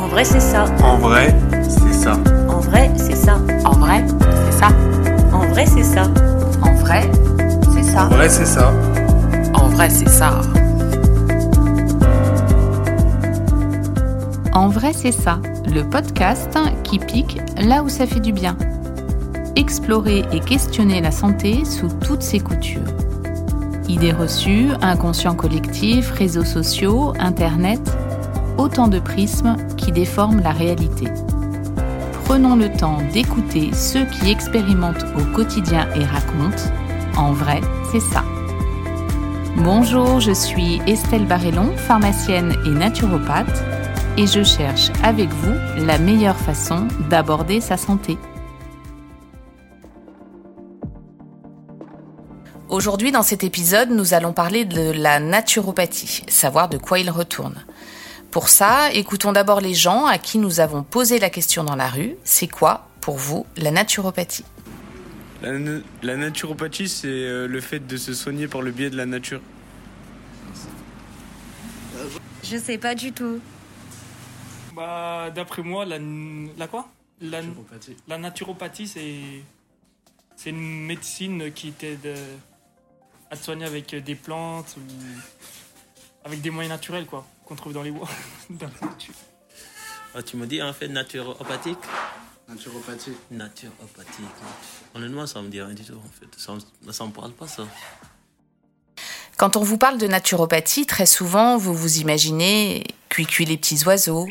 En vrai, c'est ça. En vrai, c'est ça. En vrai, c'est ça. En vrai, c'est ça. En vrai, c'est ça. En vrai, c'est ça. En vrai, c'est ça. En vrai, c'est ça. En vrai, c'est ça, le podcast qui pique là où ça fait du bien. Explorer et questionner la santé sous toutes ses coutures. Idées reçues, inconscient collectif, réseaux sociaux, Internet, autant de prismes qui déforment la réalité. Prenons le temps d'écouter ceux qui expérimentent au quotidien et racontent. En vrai, c'est ça. Bonjour, je suis Estelle Barrellon, pharmacienne et naturopathe, et je cherche avec vous la meilleure façon d'aborder sa santé. Aujourd'hui, dans cet épisode, nous allons parler de la naturopathie, savoir de quoi il retourne. Pour ça, écoutons d'abord les gens à qui nous avons posé la question dans la rue. C'est quoi, pour vous, la naturopathie? La, na- la naturopathie, c'est euh, le fait de se soigner par le biais de la nature. Je sais pas du tout. Bah, d'après moi, la, la quoi? La, la naturopathie, c'est c'est une médecine qui t'aide à te soigner avec des plantes ou avec des moyens naturels, quoi, qu'on trouve dans les bois. Ah, tu me dis en fait naturopathique Naturopathie. Naturopathique. Honnêtement, ça me dit rien du tout en fait. Ça ça me parle pas ça. Quand on vous parle de naturopathie, très souvent, vous vous imaginez cuit les petits oiseaux,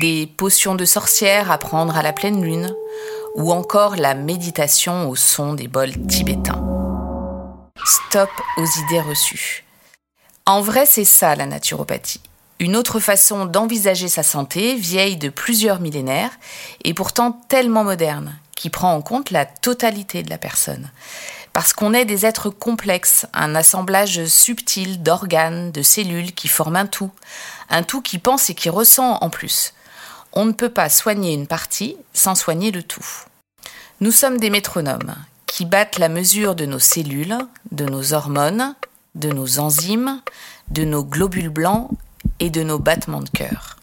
des potions de sorcières à prendre à la pleine lune, ou encore la méditation au son des bols tibétains. Stop aux idées reçues. En vrai, c'est ça la naturopathie. Une autre façon d'envisager sa santé, vieille de plusieurs millénaires, et pourtant tellement moderne, qui prend en compte la totalité de la personne. Parce qu'on est des êtres complexes, un assemblage subtil d'organes, de cellules qui forment un tout, un tout qui pense et qui ressent en plus. On ne peut pas soigner une partie sans soigner le tout. Nous sommes des métronomes qui battent la mesure de nos cellules, de nos hormones, de nos enzymes, de nos globules blancs et de nos battements de cœur.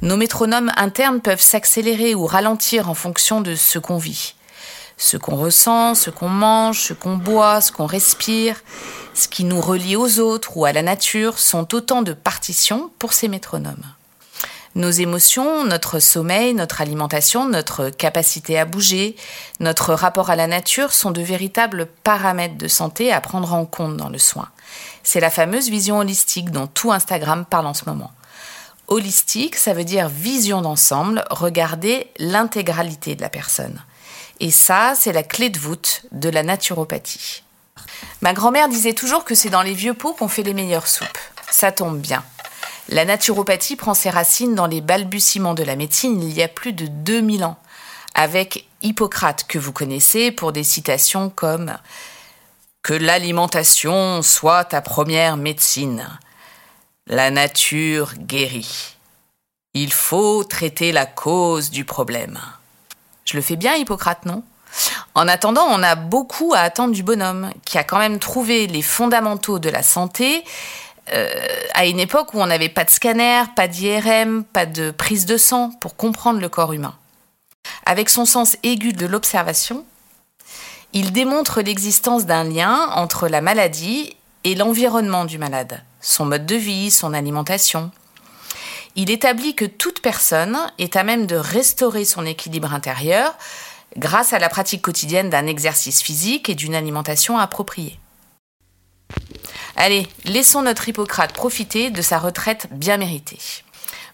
Nos métronomes internes peuvent s'accélérer ou ralentir en fonction de ce qu'on vit. Ce qu'on ressent, ce qu'on mange, ce qu'on boit, ce qu'on respire, ce qui nous relie aux autres ou à la nature sont autant de partitions pour ces métronomes. Nos émotions, notre sommeil, notre alimentation, notre capacité à bouger, notre rapport à la nature sont de véritables paramètres de santé à prendre en compte dans le soin. C'est la fameuse vision holistique dont tout Instagram parle en ce moment. Holistique, ça veut dire vision d'ensemble, regarder l'intégralité de la personne. Et ça, c'est la clé de voûte de la naturopathie. Ma grand-mère disait toujours que c'est dans les vieux pots qu'on fait les meilleures soupes. Ça tombe bien. La naturopathie prend ses racines dans les balbutiements de la médecine il y a plus de 2000 ans, avec Hippocrate que vous connaissez pour des citations comme Que l'alimentation soit ta première médecine. La nature guérit. Il faut traiter la cause du problème. Je le fais bien, Hippocrate, non? En attendant, on a beaucoup à attendre du bonhomme, qui a quand même trouvé les fondamentaux de la santé euh, à une époque où on n'avait pas de scanner, pas d'IRM, pas de prise de sang pour comprendre le corps humain. Avec son sens aigu de l'observation, il démontre l'existence d'un lien entre la maladie et l'environnement du malade, son mode de vie, son alimentation. Il établit que toute personne est à même de restaurer son équilibre intérieur grâce à la pratique quotidienne d'un exercice physique et d'une alimentation appropriée. Allez, laissons notre Hippocrate profiter de sa retraite bien méritée.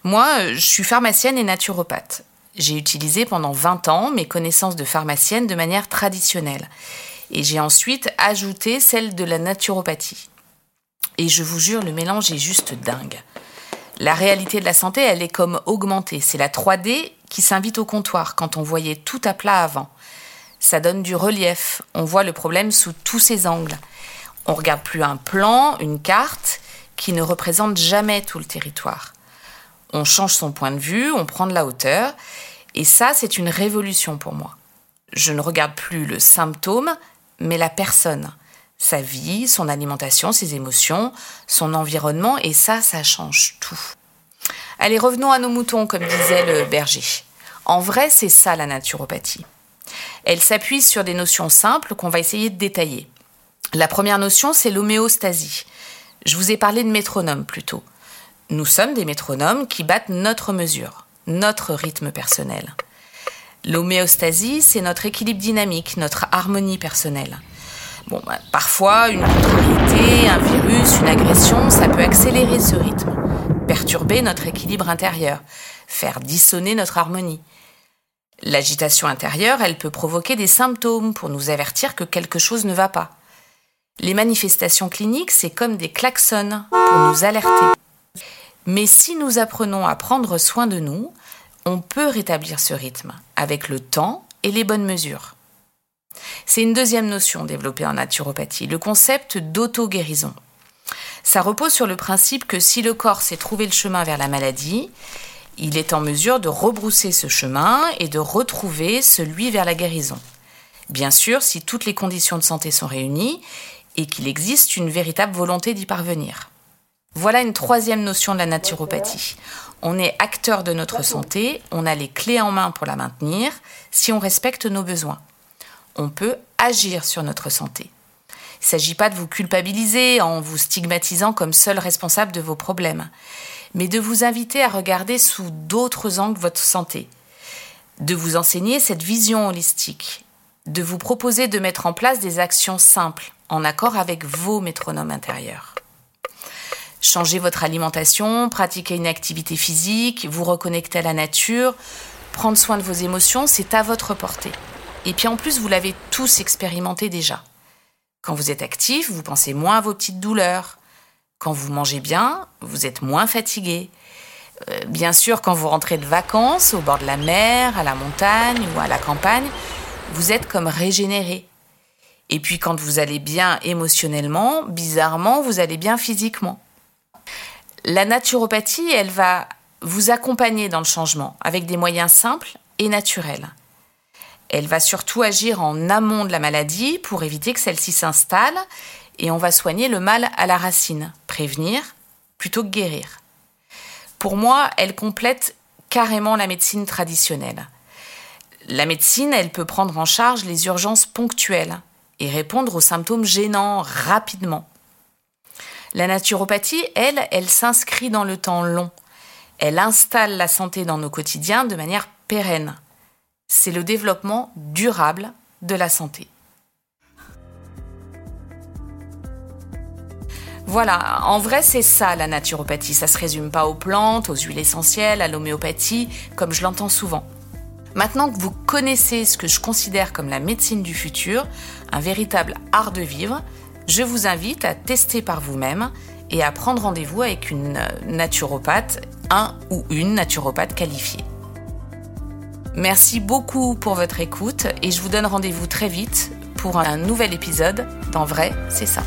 Moi, euh, je suis pharmacienne et naturopathe. J'ai utilisé pendant 20 ans mes connaissances de pharmacienne de manière traditionnelle. Et j'ai ensuite ajouté celle de la naturopathie. Et je vous jure, le mélange est juste dingue. La réalité de la santé, elle est comme augmentée. C'est la 3D qui s'invite au comptoir quand on voyait tout à plat avant. Ça donne du relief. On voit le problème sous tous ses angles. On regarde plus un plan, une carte qui ne représente jamais tout le territoire. On change son point de vue, on prend de la hauteur, et ça, c'est une révolution pour moi. Je ne regarde plus le symptôme, mais la personne, sa vie, son alimentation, ses émotions, son environnement, et ça, ça change tout. Allez, revenons à nos moutons, comme disait le berger. En vrai, c'est ça la naturopathie. Elle s'appuie sur des notions simples qu'on va essayer de détailler. La première notion, c'est l'homéostasie. Je vous ai parlé de métronome plutôt. Nous sommes des métronomes qui battent notre mesure, notre rythme personnel. L'homéostasie, c'est notre équilibre dynamique, notre harmonie personnelle. Bon, bah, parfois, une contrariété, un virus, une agression, ça peut accélérer ce rythme, perturber notre équilibre intérieur, faire dissonner notre harmonie. L'agitation intérieure, elle peut provoquer des symptômes pour nous avertir que quelque chose ne va pas. Les manifestations cliniques, c'est comme des klaxons pour nous alerter. Mais si nous apprenons à prendre soin de nous, on peut rétablir ce rythme avec le temps et les bonnes mesures. C'est une deuxième notion développée en naturopathie, le concept d'auto-guérison. Ça repose sur le principe que si le corps sait trouver le chemin vers la maladie, il est en mesure de rebrousser ce chemin et de retrouver celui vers la guérison. Bien sûr, si toutes les conditions de santé sont réunies et qu'il existe une véritable volonté d'y parvenir. Voilà une troisième notion de la naturopathie. On est acteur de notre santé, on a les clés en main pour la maintenir si on respecte nos besoins on peut agir sur notre santé. Il ne s'agit pas de vous culpabiliser en vous stigmatisant comme seul responsable de vos problèmes, mais de vous inviter à regarder sous d'autres angles votre santé, de vous enseigner cette vision holistique, de vous proposer de mettre en place des actions simples en accord avec vos métronomes intérieurs. Changer votre alimentation, pratiquer une activité physique, vous reconnecter à la nature, prendre soin de vos émotions, c'est à votre portée. Et puis en plus, vous l'avez tous expérimenté déjà. Quand vous êtes actif, vous pensez moins à vos petites douleurs. Quand vous mangez bien, vous êtes moins fatigué. Euh, bien sûr, quand vous rentrez de vacances au bord de la mer, à la montagne ou à la campagne, vous êtes comme régénéré. Et puis quand vous allez bien émotionnellement, bizarrement, vous allez bien physiquement. La naturopathie, elle va vous accompagner dans le changement avec des moyens simples et naturels. Elle va surtout agir en amont de la maladie pour éviter que celle-ci s'installe et on va soigner le mal à la racine, prévenir plutôt que guérir. Pour moi, elle complète carrément la médecine traditionnelle. La médecine, elle peut prendre en charge les urgences ponctuelles et répondre aux symptômes gênants rapidement. La naturopathie, elle, elle s'inscrit dans le temps long. Elle installe la santé dans nos quotidiens de manière pérenne c'est le développement durable de la santé. Voilà, en vrai c'est ça la naturopathie, ça se résume pas aux plantes, aux huiles essentielles, à l'homéopathie, comme je l'entends souvent. Maintenant que vous connaissez ce que je considère comme la médecine du futur, un véritable art de vivre, je vous invite à tester par vous-même et à prendre rendez-vous avec une naturopathe, un ou une naturopathe qualifiée. Merci beaucoup pour votre écoute et je vous donne rendez-vous très vite pour un nouvel épisode d'En vrai, c'est ça.